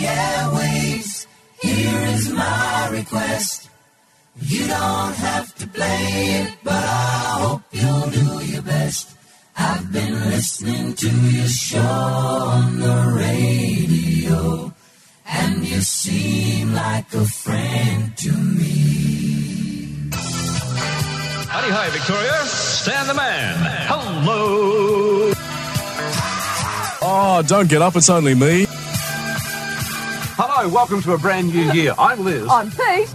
the airwaves. Here is my request. You don't have to play it, but I hope you'll do your best. I've been listening to your show on the radio, and you seem like a friend to me. Howdy, hi, Victoria. Stand the man. Hello. Oh, don't get up, it's only me. Hello, welcome to a brand new year. I'm Liz. I'm Pete.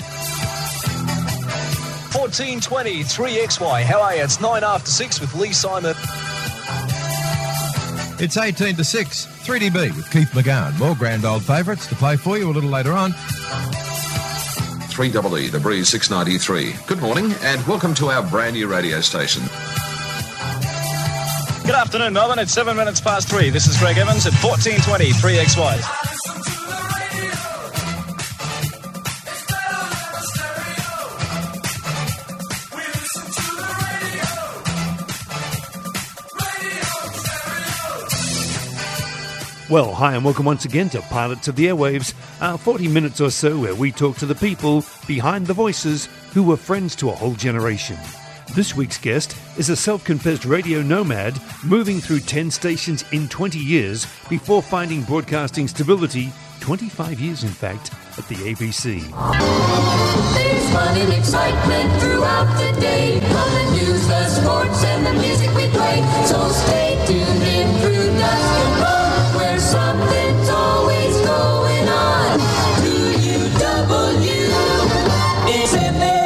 1420 3XY. How are you? It's 9 after 6 with Lee Simon. It's 18 to 6, 3DB with Keith McGowan. More grand old favourites to play for you a little later on. 3EE, The Breeze 693. Good morning and welcome to our brand new radio station. Good afternoon, Melbourne. It's 7 minutes past 3. This is Greg Evans at 1420 3XY. Well, hi, and welcome once again to Pilots of the Airwaves, our 40 minutes or so where we talk to the people behind the voices who were friends to a whole generation. This week's guest is a self confessed radio nomad moving through 10 stations in 20 years before finding broadcasting stability, 25 years in fact, at the ABC. There's fun and excitement throughout the day. The sports, and the music we play. So stay tuned in through and dawn, where something's always going on. UW, it's in there.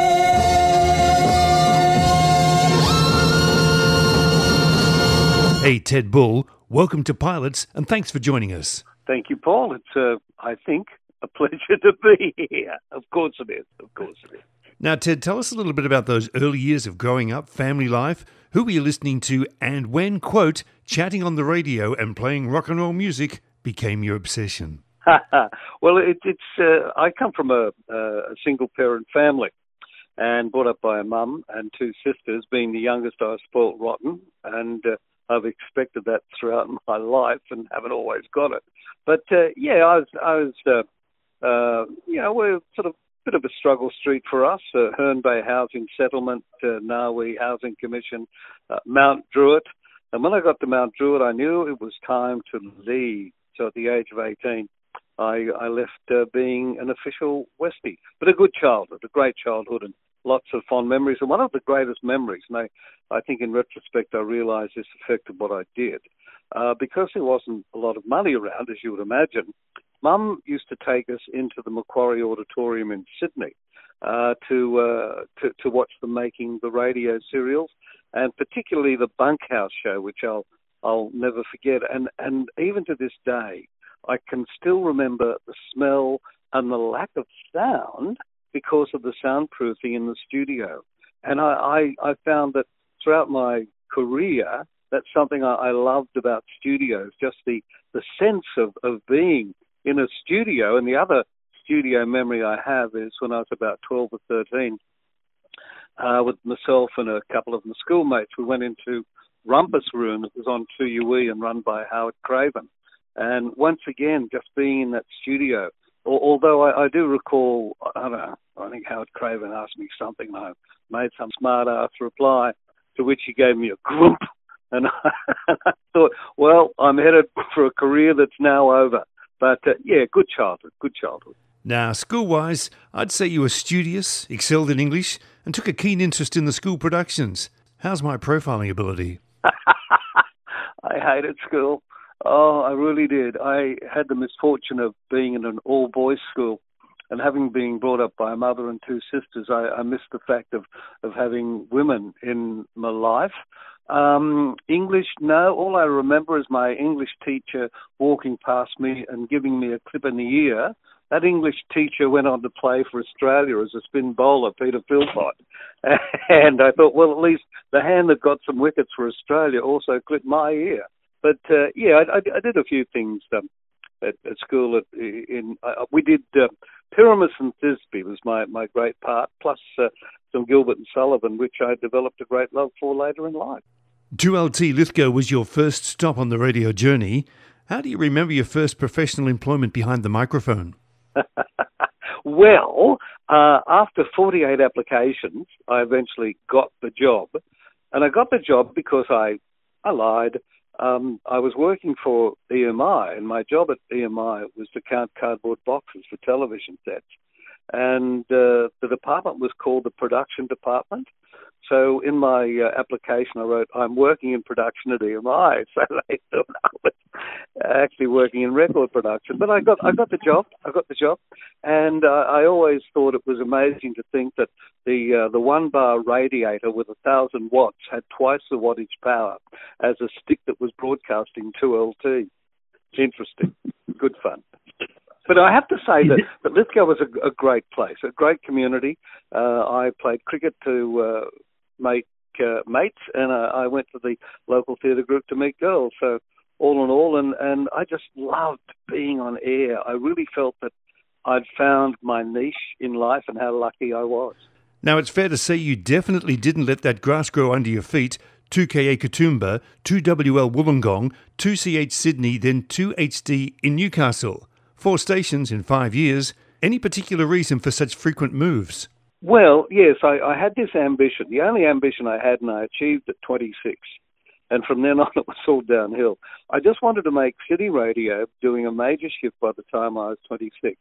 Hey, Ted Bull, welcome to Pilots, and thanks for joining us. Thank you, Paul. It's, uh, I think, a pleasure to be here. Of course it is. Of course it is. Now, Ted, tell us a little bit about those early years of growing up, family life, who were you listening to, and when, quote, chatting on the radio and playing rock and roll music became your obsession. well, it, it's. Uh, I come from a, a single parent family, and brought up by a mum and two sisters. Being the youngest, I was spoilt rotten, and uh, I've expected that throughout my life, and haven't always got it. But uh, yeah, I was. I was. Uh, uh, you know, we're sort of bit of a struggle street for us. Uh, Herne Bay Housing Settlement, uh, Narwee Housing Commission, uh, Mount Druitt. And when I got to Mount Druitt, I knew it was time to leave. So at the age of 18, I, I left uh, being an official Westie. But a good childhood, a great childhood, and lots of fond memories. And one of the greatest memories, and I, I think in retrospect I realised this affected what I did, uh, because there wasn't a lot of money around, as you would imagine. Mum used to take us into the Macquarie Auditorium in Sydney uh, to, uh, to to watch them making the radio serials, and particularly the Bunkhouse show, which I'll I'll never forget. And and even to this day, I can still remember the smell and the lack of sound because of the soundproofing in the studio. And I I, I found that throughout my career, that's something I, I loved about studios, just the the sense of of being in a studio. And the other studio memory I have is when I was about 12 or 13, uh, with myself and a couple of my schoolmates. We went into Rumpus Room. It was on 2UE and run by Howard Craven. And once again, just being in that studio, although I, I do recall, I don't know, I think Howard Craven asked me something and I made some smart ass reply to which he gave me a grump. And I, I thought, well, I'm headed for a career that's now over. But uh, yeah, good childhood, good childhood. Now, school wise, I'd say you were studious, excelled in English, and took a keen interest in the school productions. How's my profiling ability? I hated school. Oh, I really did. I had the misfortune of being in an all boys school. And having been brought up by a mother and two sisters, I, I missed the fact of, of having women in my life. Um, English, no. All I remember is my English teacher walking past me and giving me a clip in the ear. That English teacher went on to play for Australia as a spin bowler, Peter Philpott. And I thought, well, at least the hand that got some wickets for Australia also clipped my ear. But uh, yeah, I, I, I did a few things um, at, at school. At, in uh, we did uh, Pyramus and Thisbe was my my great part, plus uh, some Gilbert and Sullivan, which I developed a great love for later in life. 2LT Lithgow was your first stop on the radio journey. How do you remember your first professional employment behind the microphone? well, uh, after 48 applications, I eventually got the job. And I got the job because I, I lied. Um, I was working for EMI, and my job at EMI was to count cardboard boxes for television sets. And uh, the department was called the production department. So in my uh, application, I wrote, I'm working in production at EMI. So they thought I was actually working in record production. But I got, I got the job. I got the job. And uh, I always thought it was amazing to think that the, uh, the one bar radiator with a thousand watts had twice the wattage power as a stick that was broadcasting 2LT. It's interesting. Good fun. But I have to say that, that Lithgow was a, a great place, a great community. Uh, I played cricket to uh, make uh, mates, and uh, I went to the local theatre group to meet girls. So all in all, and and I just loved being on air. I really felt that I'd found my niche in life, and how lucky I was. Now it's fair to say you definitely didn't let that grass grow under your feet. 2KA Katoomba, 2WL Wollongong, 2CH Sydney, then 2HD in Newcastle. Four stations in five years. Any particular reason for such frequent moves? Well, yes, I, I had this ambition. The only ambition I had, and I achieved at 26. And from then on, it was all downhill. I just wanted to make city radio doing a major shift by the time I was 26.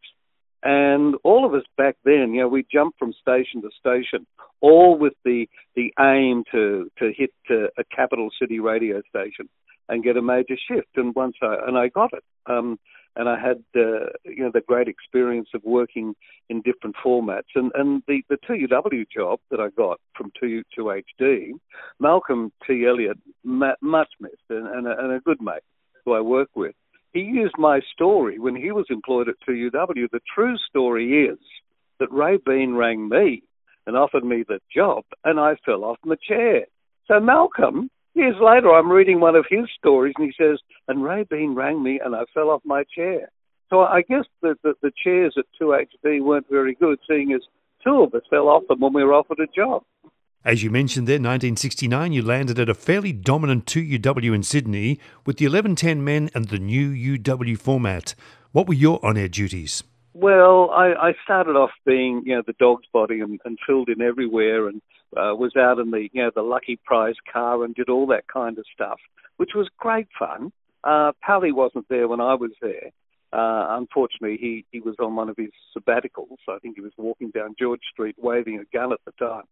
And all of us back then, you know, we jumped from station to station, all with the the aim to to hit uh, a capital city radio station and get a major shift. And once I and I got it. Um, and I had uh, you know the great experience of working in different formats. And and the the 2UW job that I got from 2 to HD, Malcolm T Elliott, much missed and, and, a, and a good mate who I work with. He used my story when he was employed at 2UW. The true story is that Ray Bean rang me and offered me the job, and I fell off my chair. So Malcolm Years later, I'm reading one of his stories, and he says, "And Ray Bean rang me, and I fell off my chair." So I guess the the, the chairs at 2HD weren't very good, seeing as two of us fell off them when we were offered a job. As you mentioned there, 1969, you landed at a fairly dominant 2UW in Sydney with the 1110 men and the new UW format. What were your on air duties? Well, I, I started off being, you know, the dog's body and, and filled in everywhere and uh, was out in the, you know, the lucky prize car and did all that kind of stuff, which was great fun. Uh, Pally wasn't there when I was there. Uh, unfortunately, he, he was on one of his sabbaticals. I think he was walking down George Street waving a gun at the time.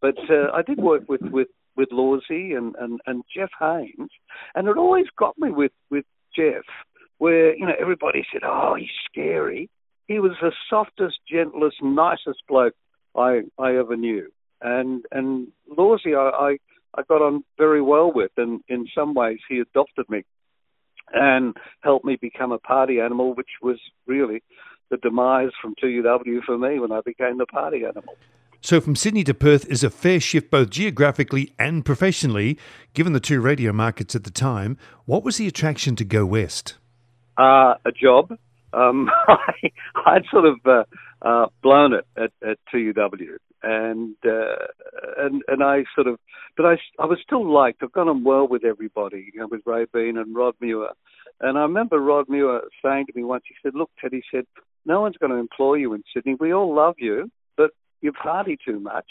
But uh, I did work with, with, with Lawsy and, and, and Jeff Haynes, and it always got me with, with Jeff, where, you know, everybody said, oh, he's scary he was the softest, gentlest, nicest bloke I I ever knew. And and Lawsy I, I I got on very well with, and in some ways he adopted me and helped me become a party animal, which was really the demise from 2UW for me when I became the party animal. So, from Sydney to Perth is a fair shift both geographically and professionally. Given the two radio markets at the time, what was the attraction to go west? Uh, a job, um, I, I'd sort of uh, uh, blown it at, at 2UW, and uh, and and I sort of, but I I was still liked. I've gone on well with everybody, you know, with Ray Bean and Rod Muir, and I remember Rod Muir saying to me once, he said, "Look, Ted," he said, "no one's going to employ you in Sydney. We all love you, but you party too much."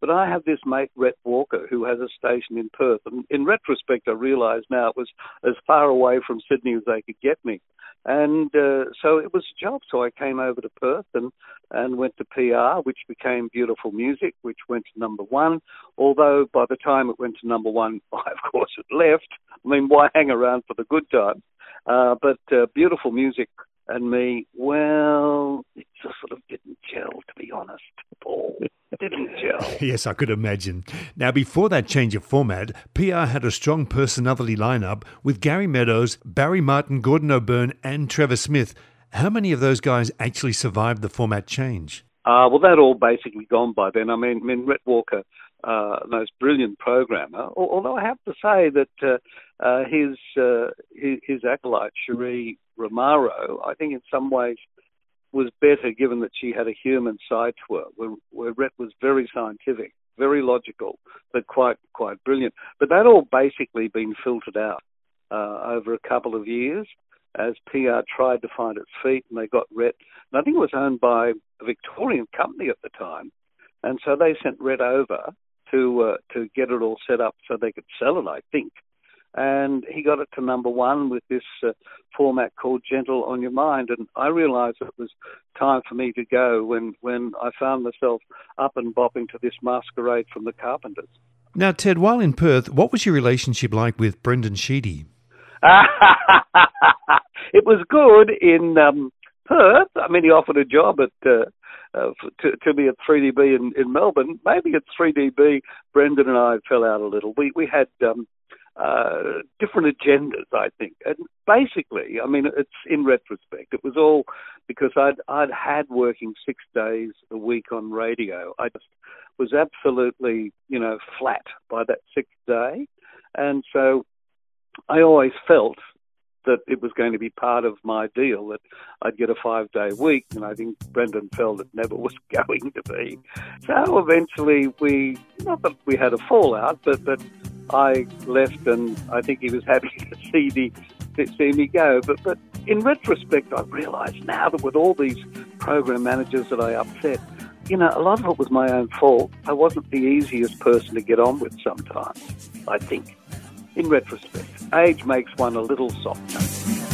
But I have this mate, Rhett Walker, who has a station in Perth. And in retrospect, I realise now it was as far away from Sydney as they could get me. And uh, so it was a job. So I came over to Perth and, and went to PR, which became Beautiful Music, which went to number one. Although by the time it went to number one, I, of course, it left. I mean, why hang around for the good times? Uh, but uh, Beautiful Music and me, well, it just sort of didn't gel, to be honest, Paul. didn't gel. yes, I could imagine. Now, before that change of format, PR had a strong personality lineup with Gary Meadows, Barry Martin, Gordon O'Byrne, and Trevor Smith. How many of those guys actually survived the format change? Uh, well, that all basically gone by then. I mean, I mean Rhett Walker, uh, most brilliant programmer. Although I have to say that uh, uh, his, uh, his, his acolyte Cherie Romaro, I think in some ways was better given that she had a human side to her, where, where Rhett was very scientific, very logical, but quite quite brilliant. But that all basically been filtered out uh, over a couple of years, as PR tried to find its feet and they got Rhett. And I think it was owned by a Victorian company at the time. And so they sent Rhett over to uh, to get it all set up so they could sell it, I think. And he got it to number one with this uh, format called Gentle on Your Mind. And I realized it was time for me to go when, when I found myself up and bopping to this masquerade from the Carpenters. Now, Ted, while in Perth, what was your relationship like with Brendan Sheedy? it was good in um, Perth. I mean, he offered a job at uh, uh, to, to me at 3DB in, in Melbourne. Maybe at 3DB, Brendan and I fell out a little. We we had um, uh, different agendas, I think, and basically, I mean, it's in retrospect, it was all because I'd I'd had working six days a week on radio. I just was absolutely, you know, flat by that sixth day, and so I always felt that it was going to be part of my deal that I'd get a five day week, and I think Brendan felt it never was going to be. So eventually, we not that we had a fallout, but but I left, and I think he was happy to see me to see me go. But but in retrospect, I realise now that with all these program managers that I upset, you know, a lot of it was my own fault. I wasn't the easiest person to get on with sometimes. I think in retrospect. Age makes one a little softer.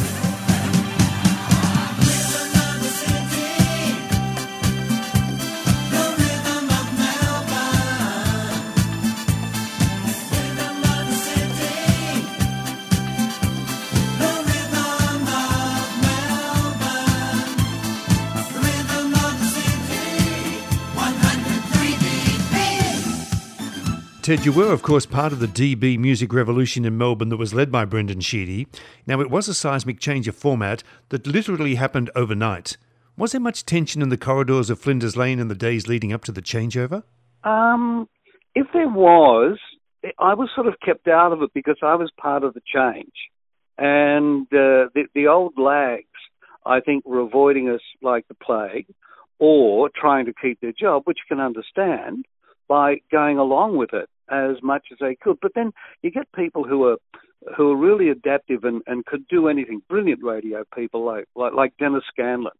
Ted, you were, of course, part of the DB music revolution in Melbourne that was led by Brendan Sheedy. Now, it was a seismic change of format that literally happened overnight. Was there much tension in the corridors of Flinders Lane in the days leading up to the changeover? Um, if there was, I was sort of kept out of it because I was part of the change. And uh, the, the old lags, I think, were avoiding us like the plague or trying to keep their job, which you can understand by going along with it as much as they could. But then you get people who are who are really adaptive and, and could do anything. Brilliant radio people like like, like Dennis Scanlon.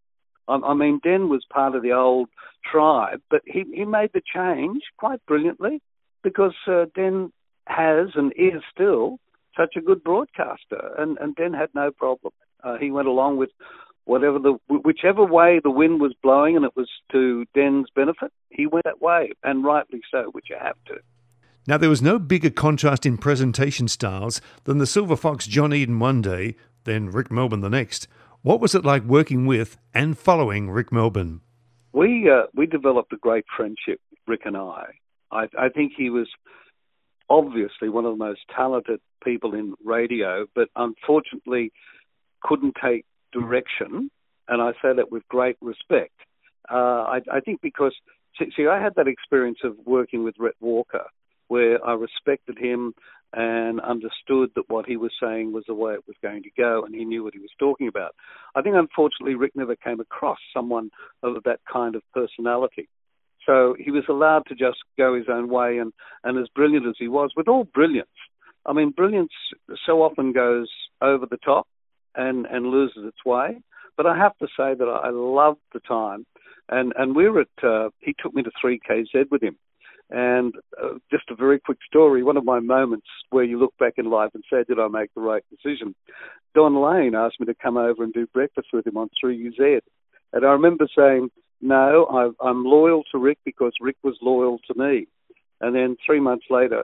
I, I mean, Den was part of the old tribe, but he, he made the change quite brilliantly because uh, Den has and is still such a good broadcaster, and, and Den had no problem. Uh, he went along with whatever the whichever way the wind was blowing, and it was to Den's benefit. He went that way, and rightly so, which you have to. Now, there was no bigger contrast in presentation styles than the Silver Fox John Eden one day, then Rick Melbourne the next. What was it like working with and following Rick Melbourne? We uh, we developed a great friendship, Rick and I. I. I think he was obviously one of the most talented people in radio, but unfortunately couldn't take direction, and I say that with great respect. Uh, I, I think because see, see, I had that experience of working with Rhett Walker where I respected him and understood that what he was saying was the way it was going to go and he knew what he was talking about. I think unfortunately Rick never came across someone of that kind of personality. So he was allowed to just go his own way and, and as brilliant as he was, with all brilliance, I mean, brilliance so often goes over the top and, and loses its way. But I have to say that I loved the time. And, and we were at, uh, he took me to 3KZ with him and uh, just a very quick story, one of my moments where you look back in life and say, did I make the right decision? Don Lane asked me to come over and do breakfast with him on 3UZ. And I remember saying, no, I, I'm loyal to Rick because Rick was loyal to me. And then three months later,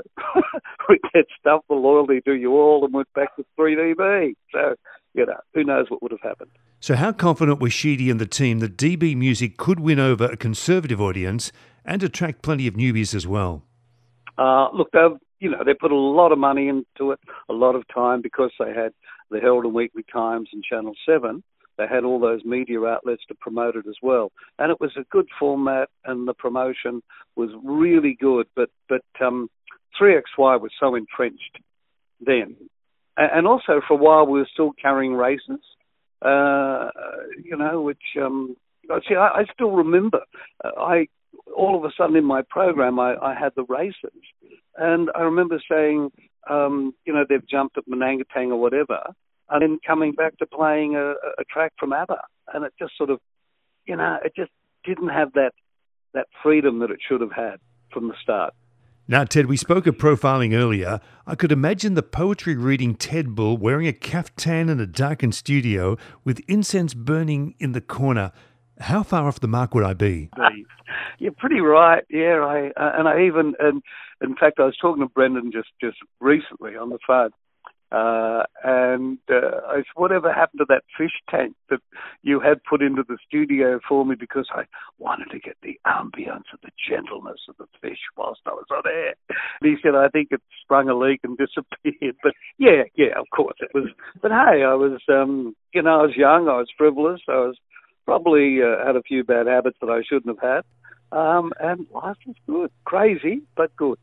we had stuffed the loyalty to you all and went back to 3DB. So, you know, who knows what would have happened. So, how confident was Sheedy and the team that DB Music could win over a conservative audience and attract plenty of newbies as well? Uh, look, they've you know they put a lot of money into it, a lot of time because they had the Herald and Weekly Times and Channel Seven. They had all those media outlets to promote it as well, and it was a good format, and the promotion was really good. But but um, 3XY was so entrenched then, and also for a while we were still carrying races, uh, you know, which um, see I, I still remember. Uh, I all of a sudden in my program, I, I had the races. And I remember saying, um, you know, they've jumped at Manangatang or whatever. and then coming back to playing a, a track from ABBA, and it just sort of, you know, it just didn't have that that freedom that it should have had from the start. Now, Ted, we spoke of profiling earlier. I could imagine the poetry reading Ted Bull wearing a caftan in a darkened studio with incense burning in the corner. How far off the mark would I be? You're pretty right. Yeah, I uh, and I even and in fact I was talking to Brendan just just recently on the phone, uh, and uh, I said, whatever happened to that fish tank that you had put into the studio for me because I wanted to get the ambience and the gentleness of the fish whilst I was on air. And he said, I think it sprung a leak and disappeared. But yeah, yeah, of course it was. But hey, I was, um, you know, I was young, I was frivolous, I was probably uh, had a few bad habits that I shouldn't have had. Um, and life was good, crazy, but good.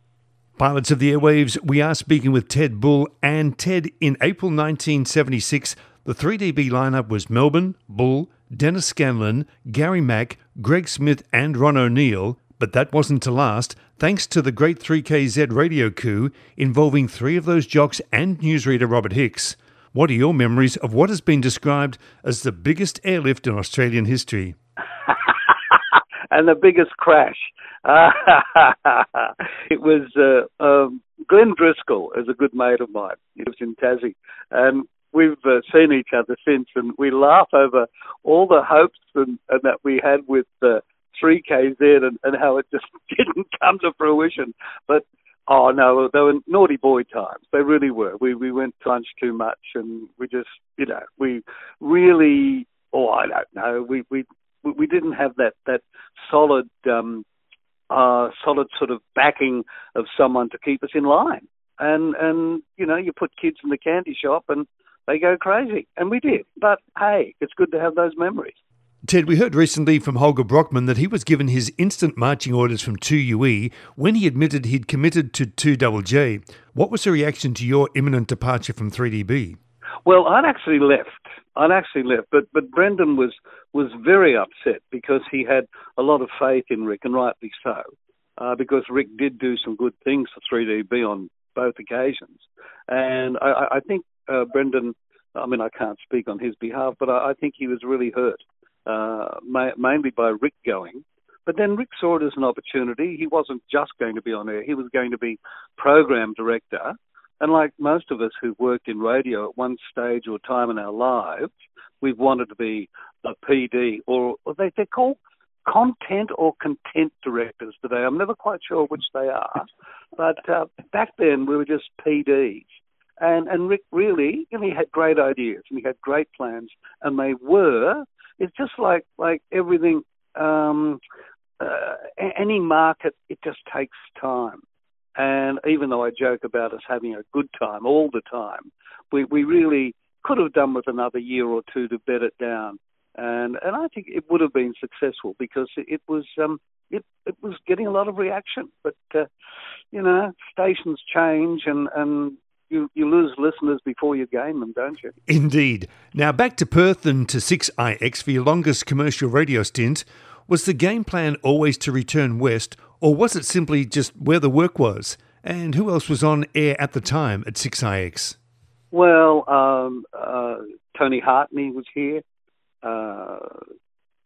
Pilots of the Airwaves, we are speaking with Ted Bull. And Ted, in April 1976, the 3DB lineup was Melbourne, Bull, Dennis Scanlon, Gary Mack, Greg Smith, and Ron O'Neill. But that wasn't to last, thanks to the great 3KZ radio coup involving three of those jocks and newsreader Robert Hicks. What are your memories of what has been described as the biggest airlift in Australian history? and the biggest crash. it was uh, um, Glenn Driscoll is a good mate of mine. He lives in Tassie, and we've uh, seen each other since, and we laugh over all the hopes and, and that we had with uh, 3KZ and, and how it just didn't come to fruition. But oh no, they were naughty boy times. They really were. We we went to lunch too much, and we just you know we really oh I don't know we we we didn't have that that solid um, uh, solid sort of backing of someone to keep us in line. And and you know, you put kids in the candy shop and they go crazy, and we did. But hey, it's good to have those memories. Ted, we heard recently from Holger Brockmann that he was given his instant marching orders from 2UE when he admitted he'd committed to 2JJ. What was the reaction to your imminent departure from 3DB? Well, I'd actually left. I'd actually left, but but Brendan was was very upset because he had a lot of faith in Rick, and rightly so, uh, because Rick did do some good things for 3DB on both occasions, and I, I think uh, Brendan. I mean, I can't speak on his behalf, but I, I think he was really hurt, uh, ma- mainly by Rick going. But then Rick saw it as an opportunity. He wasn't just going to be on air; he was going to be program director and like most of us who've worked in radio at one stage or time in our lives, we've wanted to be a PD or, or they, they're called content or content directors today. I'm never quite sure which they are, but uh, back then we were just PDs. And and Rick really, you know, he had great ideas and he had great plans, and they were. It's just like like everything. Um, uh, any market, it just takes time. And even though I joke about us having a good time all the time, we, we really could have done with another year or two to bed it down. And and I think it would have been successful because it, was um, it it was getting a lot of reaction. But uh, you know, stations change and and you, you lose listeners before you gain them, don't you? Indeed. Now back to Perth and to 6IX for your longest commercial radio stint. Was the game plan always to return west, or was it simply just where the work was? And who else was on air at the time at 6IX? Well, um, uh, Tony Hartney was here. Uh,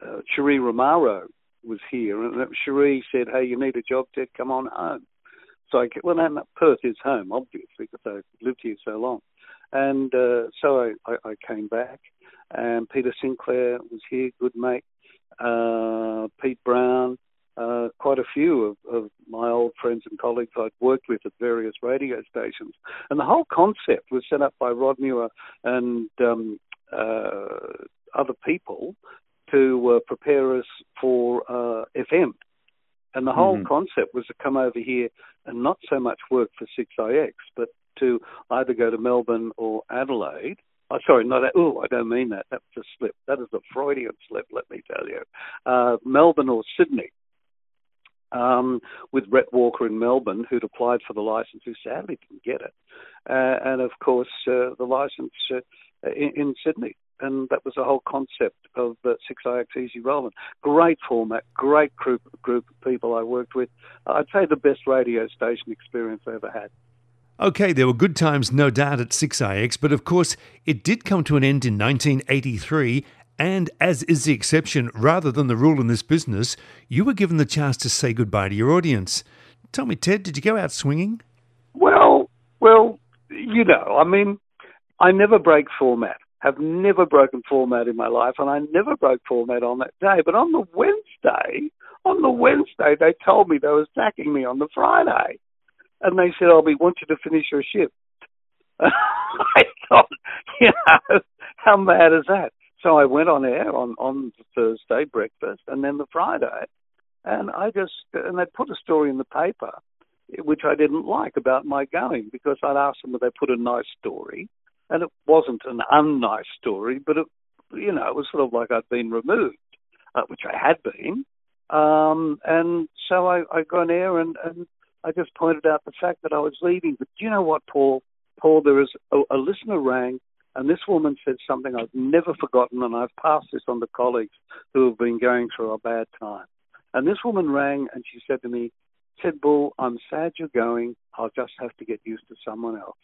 uh, Cherie Romaro was here. And Cherie said, hey, you need a job, Ted, come on home. So I, well, no, Perth is home, obviously, because I've lived here so long. And uh, so I, I, I came back. And Peter Sinclair was here, good mate. Uh, Pete Brown, uh, quite a few of, of, my old friends and colleagues I'd worked with at various radio stations. And the whole concept was set up by Rod Muir and um, uh, other people to uh, prepare us for uh, FM. And the whole mm-hmm. concept was to come over here and not so much work for 6IX, but to either go to Melbourne or Adelaide. Oh, sorry, not that. Oh, I don't mean that. That's a slip. That is a Freudian slip, let me tell you. Uh, Melbourne or Sydney um, with Rhett Walker in Melbourne, who'd applied for the license, who sadly didn't get it, uh, and of course uh, the license uh, in, in, Sydney. And that was the whole concept of the 6IX Easy Relevant. Great format, great group group of people I worked with. I'd say the best radio station experience I ever had. Okay, there were good times, no doubt, at 6IX, but of course, it did come to an end in 1983. And as is the exception rather than the rule in this business, you were given the chance to say goodbye to your audience. Tell me, Ted, did you go out swinging? Well, well, you know, I mean, I never break format. Have never broken format in my life, and I never broke format on that day. But on the Wednesday, on the Wednesday, they told me they were sacking me on the Friday and they said, "Oh, we want you to finish your shift." I thought, you know, how mad is that? So I went on air on on the Thursday breakfast, and then the Friday, and I just and they put a story in the paper, which I didn't like about my going because I'd asked them would they put a nice story, and it wasn't an unnice story, but it, you know, it was sort of like I'd been removed, uh, which I had been, um, and so I, I got on air and, and I just pointed out the fact that I was leaving. But do you know what, Paul? Paul, there is a, a listener rang, and this woman said something I've never forgotten, and I've passed this on to colleagues who have been going through a bad time. And this woman rang, and she said to me, Ted Bull, I'm sad you're going. I'll just have to get used to someone else.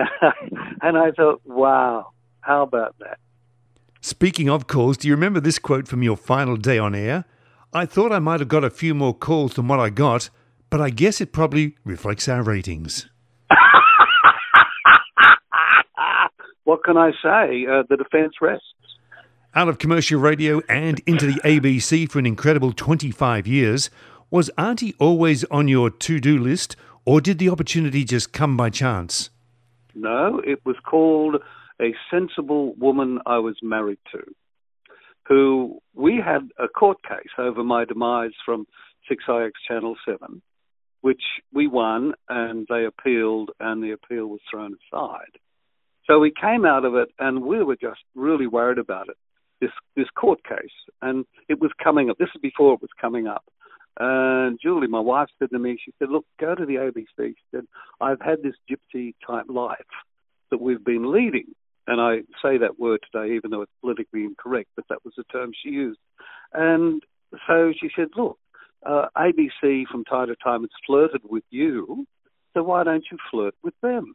and I thought, wow, how about that? Speaking of calls, do you remember this quote from your final day on air? I thought I might have got a few more calls than what I got, but I guess it probably reflects our ratings. what can I say? Uh, the defence rests. Out of commercial radio and into the ABC for an incredible 25 years, was Auntie always on your to do list, or did the opportunity just come by chance? No, it was called A Sensible Woman I Was Married to, who we had a court case over my demise from 6IX Channel 7 which we won, and they appealed, and the appeal was thrown aside. So we came out of it, and we were just really worried about it. This this court case, and it was coming up. This is before it was coming up. And Julie, my wife, said to me, she said, "Look, go to the ABC." She said, "I've had this gypsy type life that we've been leading." And I say that word today, even though it's politically incorrect, but that was the term she used. And so she said, "Look, uh, ABC from time to time has flirted with you, so why don't you flirt with them?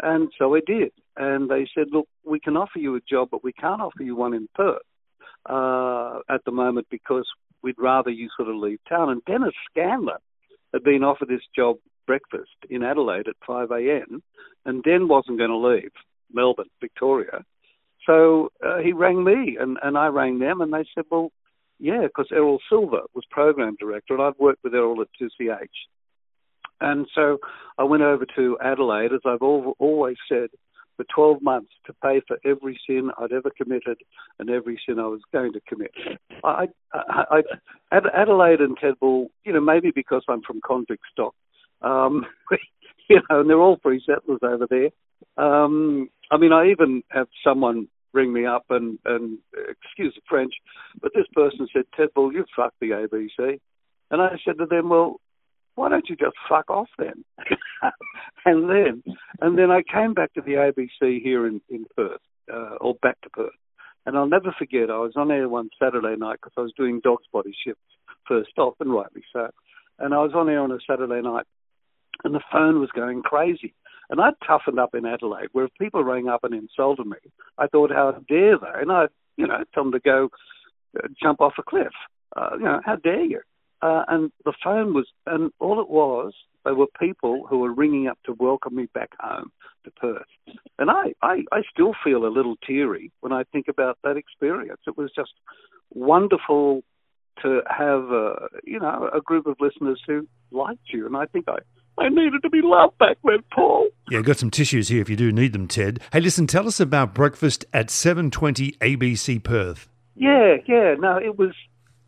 And so I did. And they said, look, we can offer you a job, but we can't offer you one in Perth uh, at the moment because we'd rather you sort of leave town. And Dennis Scanlon had been offered this job breakfast in Adelaide at 5 a.m. and Den wasn't going to leave Melbourne, Victoria. So uh, he rang me and, and I rang them and they said, well, yeah, because Errol Silver was program director, and I've worked with Errol at 2CH. And so I went over to Adelaide, as I've always said, for 12 months to pay for every sin I'd ever committed and every sin I was going to commit. I, I, I, Adelaide and Ted Bull, you know, maybe because I'm from convict stock, um, you know, and they're all free settlers over there. Um, I mean, I even have someone ring me up and, and excuse the French, but this person said, Ted Bull, you fucked the ABC. And I said to them, well, why don't you just fuck off then? and then, and then I came back to the ABC here in, in Perth, uh, or back to Perth. And I'll never forget, I was on air one Saturday night because I was doing dog's body shifts first off, and rightly so. And I was on air on a Saturday night, and the phone was going crazy. And I'd toughened up in Adelaide, where if people rang up and insulted me, I thought, how dare they? And I'd, you know, tell them to go uh, jump off a cliff. Uh, you know, how dare you? Uh, and the phone was, and all it was, they were people who were ringing up to welcome me back home to Perth. And I, I, I still feel a little teary when I think about that experience. It was just wonderful to have, a, you know, a group of listeners who liked you. And I think I, I needed to be loved back then, Paul. Yeah, got some tissues here if you do need them, Ted. Hey, listen, tell us about breakfast at 7:20 ABC Perth. Yeah, yeah, no, it was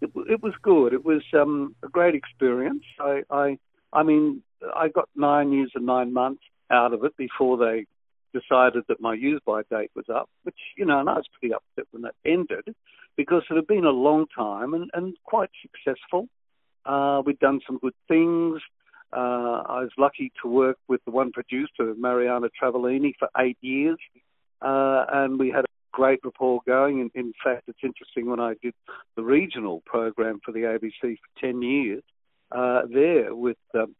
it, it was good. It was um, a great experience. I, I I mean, I got nine years and nine months out of it before they decided that my use by date was up, which, you know, and I was pretty upset when that ended because it had been a long time and, and quite successful. Uh, we'd done some good things. Uh, I was lucky to work with the one producer, Mariana Travellini, for eight years, uh, and we had a great rapport going. In, in, fact, it's interesting when I did the regional program for the ABC for 10 years uh, there with um,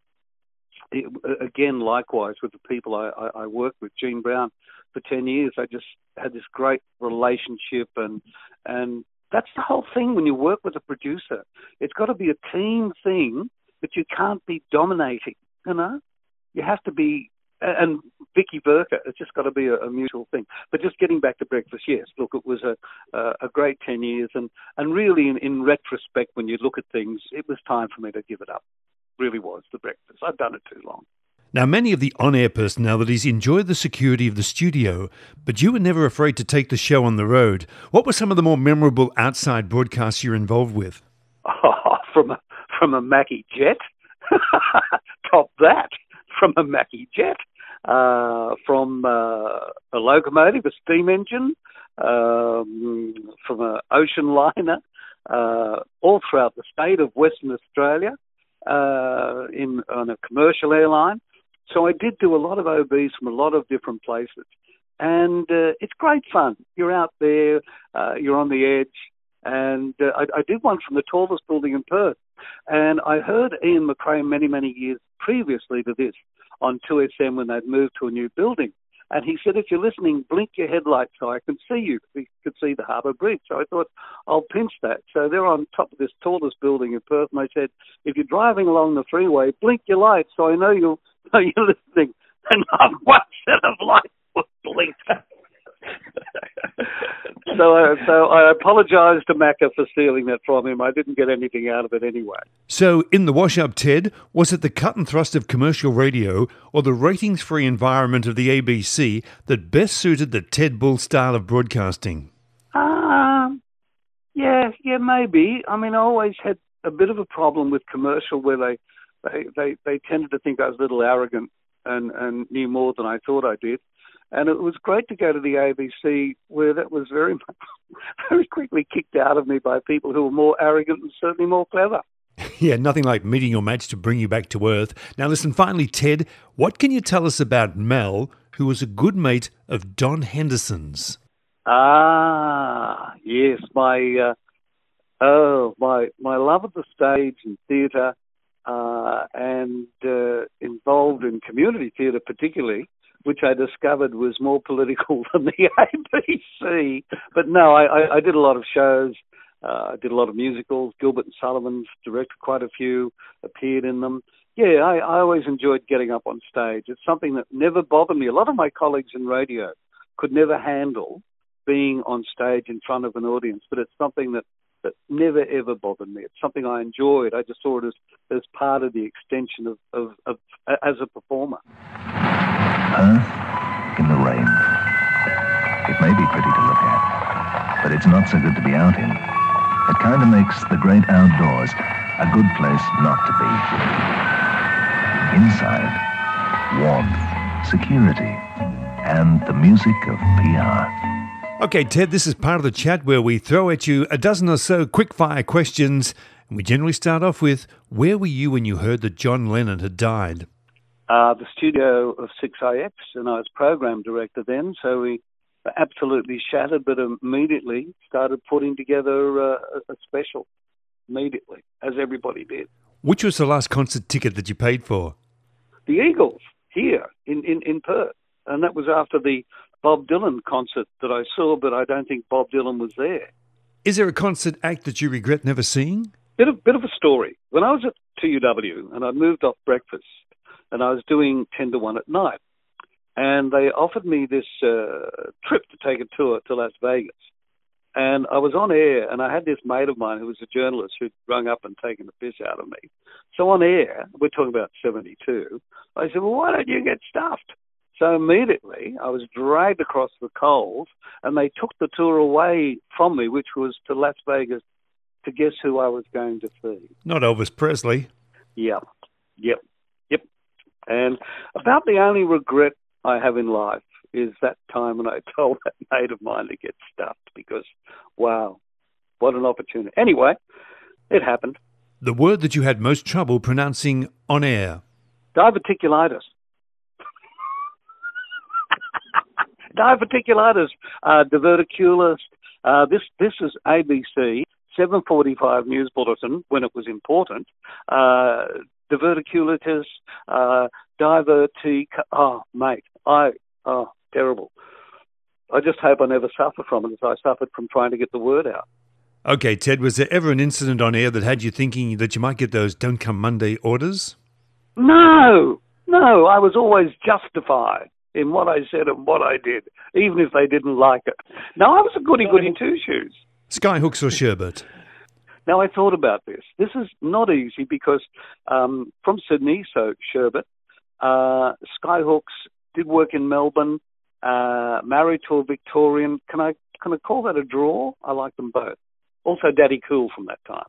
it, again, likewise with the people I, I, I work with, Gene Brown, for ten years, I just had this great relationship, and and that's the whole thing when you work with a producer. It's got to be a team thing, but you can't be dominating. You know, you have to be. And Vicky Burka, it's just got to be a, a mutual thing. But just getting back to breakfast, yes, look, it was a a, great ten years, and and really, in, in retrospect, when you look at things, it was time for me to give it up. Really was the breakfast. I've done it too long. Now, many of the on air personalities enjoy the security of the studio, but you were never afraid to take the show on the road. What were some of the more memorable outside broadcasts you're involved with? Oh, from a, from a Macchi jet. Top that. From a Macchi jet. Uh, from uh, a locomotive, a steam engine, um, from an ocean liner, uh, all throughout the state of Western Australia, uh, in on a commercial airline. So I did do a lot of OBs from a lot of different places. And uh, it's great fun. You're out there, uh, you're on the edge. And uh, I, I did one from the tallest building in Perth. And I heard Ian McRae many, many years previously to this on 2SM when they'd moved to a new building. And he said, if you're listening, blink your headlights so I can see you. We could see the Harbour Bridge. So I thought, I'll pinch that. So they're on top of this tallest building in Perth. And I said, if you're driving along the freeway, blink your lights so I know know you're listening. And not one set of lights was blinked. So, uh, so I apologise to Macca for stealing that from him. I didn't get anything out of it anyway. So, in the wash up, Ted, was it the cut and thrust of commercial radio or the ratings free environment of the ABC that best suited the Ted Bull style of broadcasting? Um, yeah, yeah, maybe. I mean, I always had a bit of a problem with commercial where they, they, they, they tended to think I was a little arrogant and, and knew more than I thought I did. And it was great to go to the ABC where that was very, very quickly kicked out of me by people who were more arrogant and certainly more clever. Yeah, nothing like meeting your mates to bring you back to earth. Now, listen, finally, Ted, what can you tell us about Mel, who was a good mate of Don Henderson's? Ah, yes, my uh, oh, my my love of the stage and theatre, uh, and uh, involved in community theatre particularly, which I discovered was more political than the ABC. But no, I, I, did a lot of shows. Uh, I did a lot of musicals. Gilbert and Sullivan's directed quite a few, appeared in them. Yeah, I, I always enjoyed getting up on stage. It's something that never bothered me. A lot of my colleagues in radio could never handle being on stage in front of an audience, but it's something that that never ever bothered me. It's something I enjoyed. I just saw it as as part of the extension of, of, of as a performer. Earth in the rain. It may be pretty to look at, but it's not so good to be out in. It kind of makes the great outdoors a good place not to be. Inside, warmth, security, and the music of PR. Okay, Ted, this is part of the chat where we throw at you a dozen or so quick fire questions. And we generally start off with Where were you when you heard that John Lennon had died? Uh, the studio of 6IX, and I was program director then, so we were absolutely shattered, but immediately started putting together uh, a special. Immediately, as everybody did. Which was the last concert ticket that you paid for? The Eagles here in, in, in Perth. And that was after the Bob Dylan concert that I saw, but I don't think Bob Dylan was there. Is there a concert act that you regret never seeing? Bit of bit of a story. When I was at 2UW and I moved off breakfast and I was doing ten to one at night, and they offered me this uh, trip to take a tour to Las Vegas. And I was on air, and I had this mate of mine who was a journalist who'd rung up and taken the piss out of me. So on air, we're talking about 72, I said, well, why don't you get stuffed? So immediately I was dragged across the coals and they took the tour away from me, which was to Las Vegas to guess who I was going to see. Not Elvis Presley. Yep, yep. And about the only regret I have in life is that time when I told that mate of mine to get stuffed because, wow, what an opportunity. Anyway, it happened. The word that you had most trouble pronouncing on air. Diverticulitis. diverticulitis, uh, diverticulus. Uh, this this is ABC 7:45 news bulletin when it was important. Uh, diverticulitis, uh, divertic. Oh, mate, I oh terrible. I just hope I never suffer from it as I suffered from trying to get the word out. Okay, Ted, was there ever an incident on air that had you thinking that you might get those Don't Come Monday orders? No, no, I was always justified in what I said and what I did, even if they didn't like it. Now, I was a goody goody two shoes. Skyhooks or sherbet? Now, I thought about this. This is not easy because um, from Sydney, so sherbet, uh, Skyhooks did work in Melbourne, uh, married to a Victorian. Can I can I call that a draw? I like them both. Also, Daddy Cool from that time.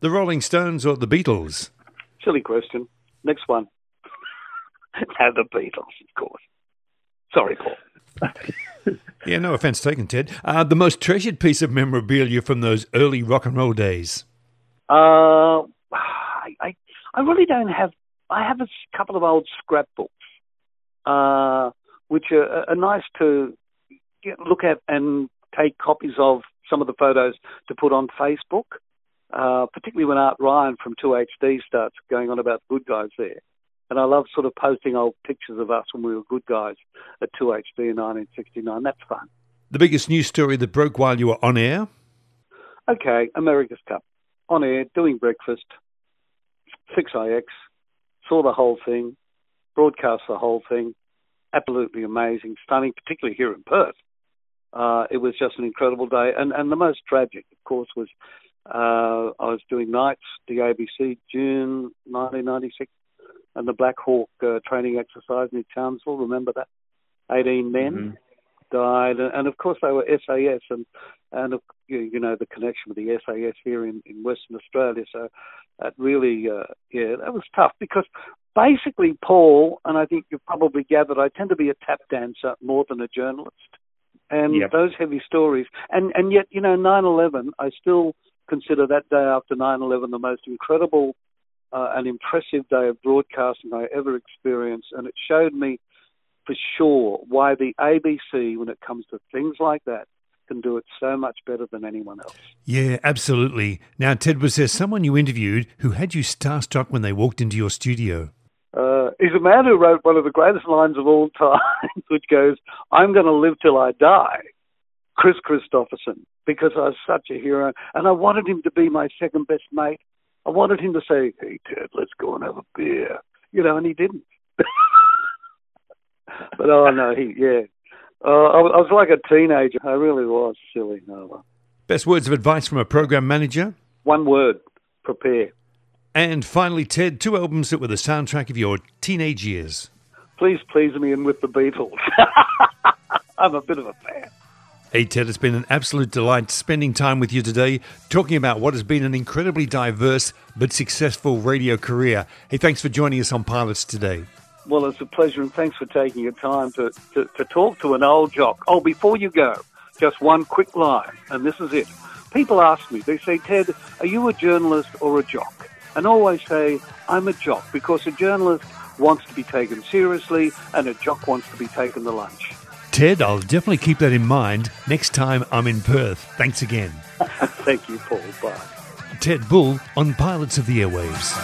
The Rolling Stones or the Beatles? Silly question. Next one. the Beatles, of course. Sorry, Paul. yeah, no offense taken, Ted. Uh, the most treasured piece of memorabilia from those early rock and roll days? Uh, I, I, I really don't have. I have a couple of old scrapbooks, uh, which are, are nice to look at and take copies of some of the photos to put on Facebook, uh, particularly when Art Ryan from 2HD starts going on about the good guys there. And I love sort of posting old pictures of us when we were good guys at 2HD in 1969. That's fun. The biggest news story that broke while you were on air? Okay, America's Cup. On air, doing breakfast, 6IX, saw the whole thing, broadcast the whole thing. Absolutely amazing, stunning, particularly here in Perth. Uh, it was just an incredible day. And, and the most tragic, of course, was uh, I was doing nights, the ABC, June 1996, and the Black Hawk uh, training exercise in Townsville. Remember that? 18 men mm-hmm. died. And, and, of course, they were SAS, and, and you, you know, the connection with the SAS here in, in Western Australia. So that really, uh, yeah, that was tough because basically, Paul, and I think you've probably gathered, I tend to be a tap dancer more than a journalist and yep. those heavy stories. And and yet, you know, 9/11, I still consider that day after 9/11 the most incredible uh, and impressive day of broadcasting I ever experienced, and it showed me for sure why the ABC, when it comes to things like that, can do it so much better than anyone else. Yeah, absolutely. Now, Ted, was there someone you interviewed who had you starstruck when they walked into your studio? Uh, he's a man who wrote one of the greatest lines of all time, which goes, I'm going to live till I die. Kris Kristofferson, because I was such a hero. And I wanted him to be my second best mate. I wanted him to say, Hey, Ted, let's go and have a beer. You know, and he didn't. but oh, no, he, yeah. Uh, I, was, I was like a teenager. I really was silly. No, Best words of advice from a program manager? One word prepare. And finally, Ted, two albums that were the soundtrack of your teenage years. Please please me in with the Beatles. I'm a bit of a fan. Hey, Ted, it's been an absolute delight spending time with you today, talking about what has been an incredibly diverse but successful radio career. Hey, thanks for joining us on Pilots today. Well, it's a pleasure, and thanks for taking your time to, to, to talk to an old jock. Oh, before you go, just one quick line, and this is it. People ask me, they say, Ted, are you a journalist or a jock? and always say, I'm a jock, because a journalist wants to be taken seriously and a jock wants to be taken to lunch. Ted, I'll definitely keep that in mind next time I'm in Perth. Thanks again. Thank you, Paul. Bye. Ted Bull on Pilots of the Airwaves.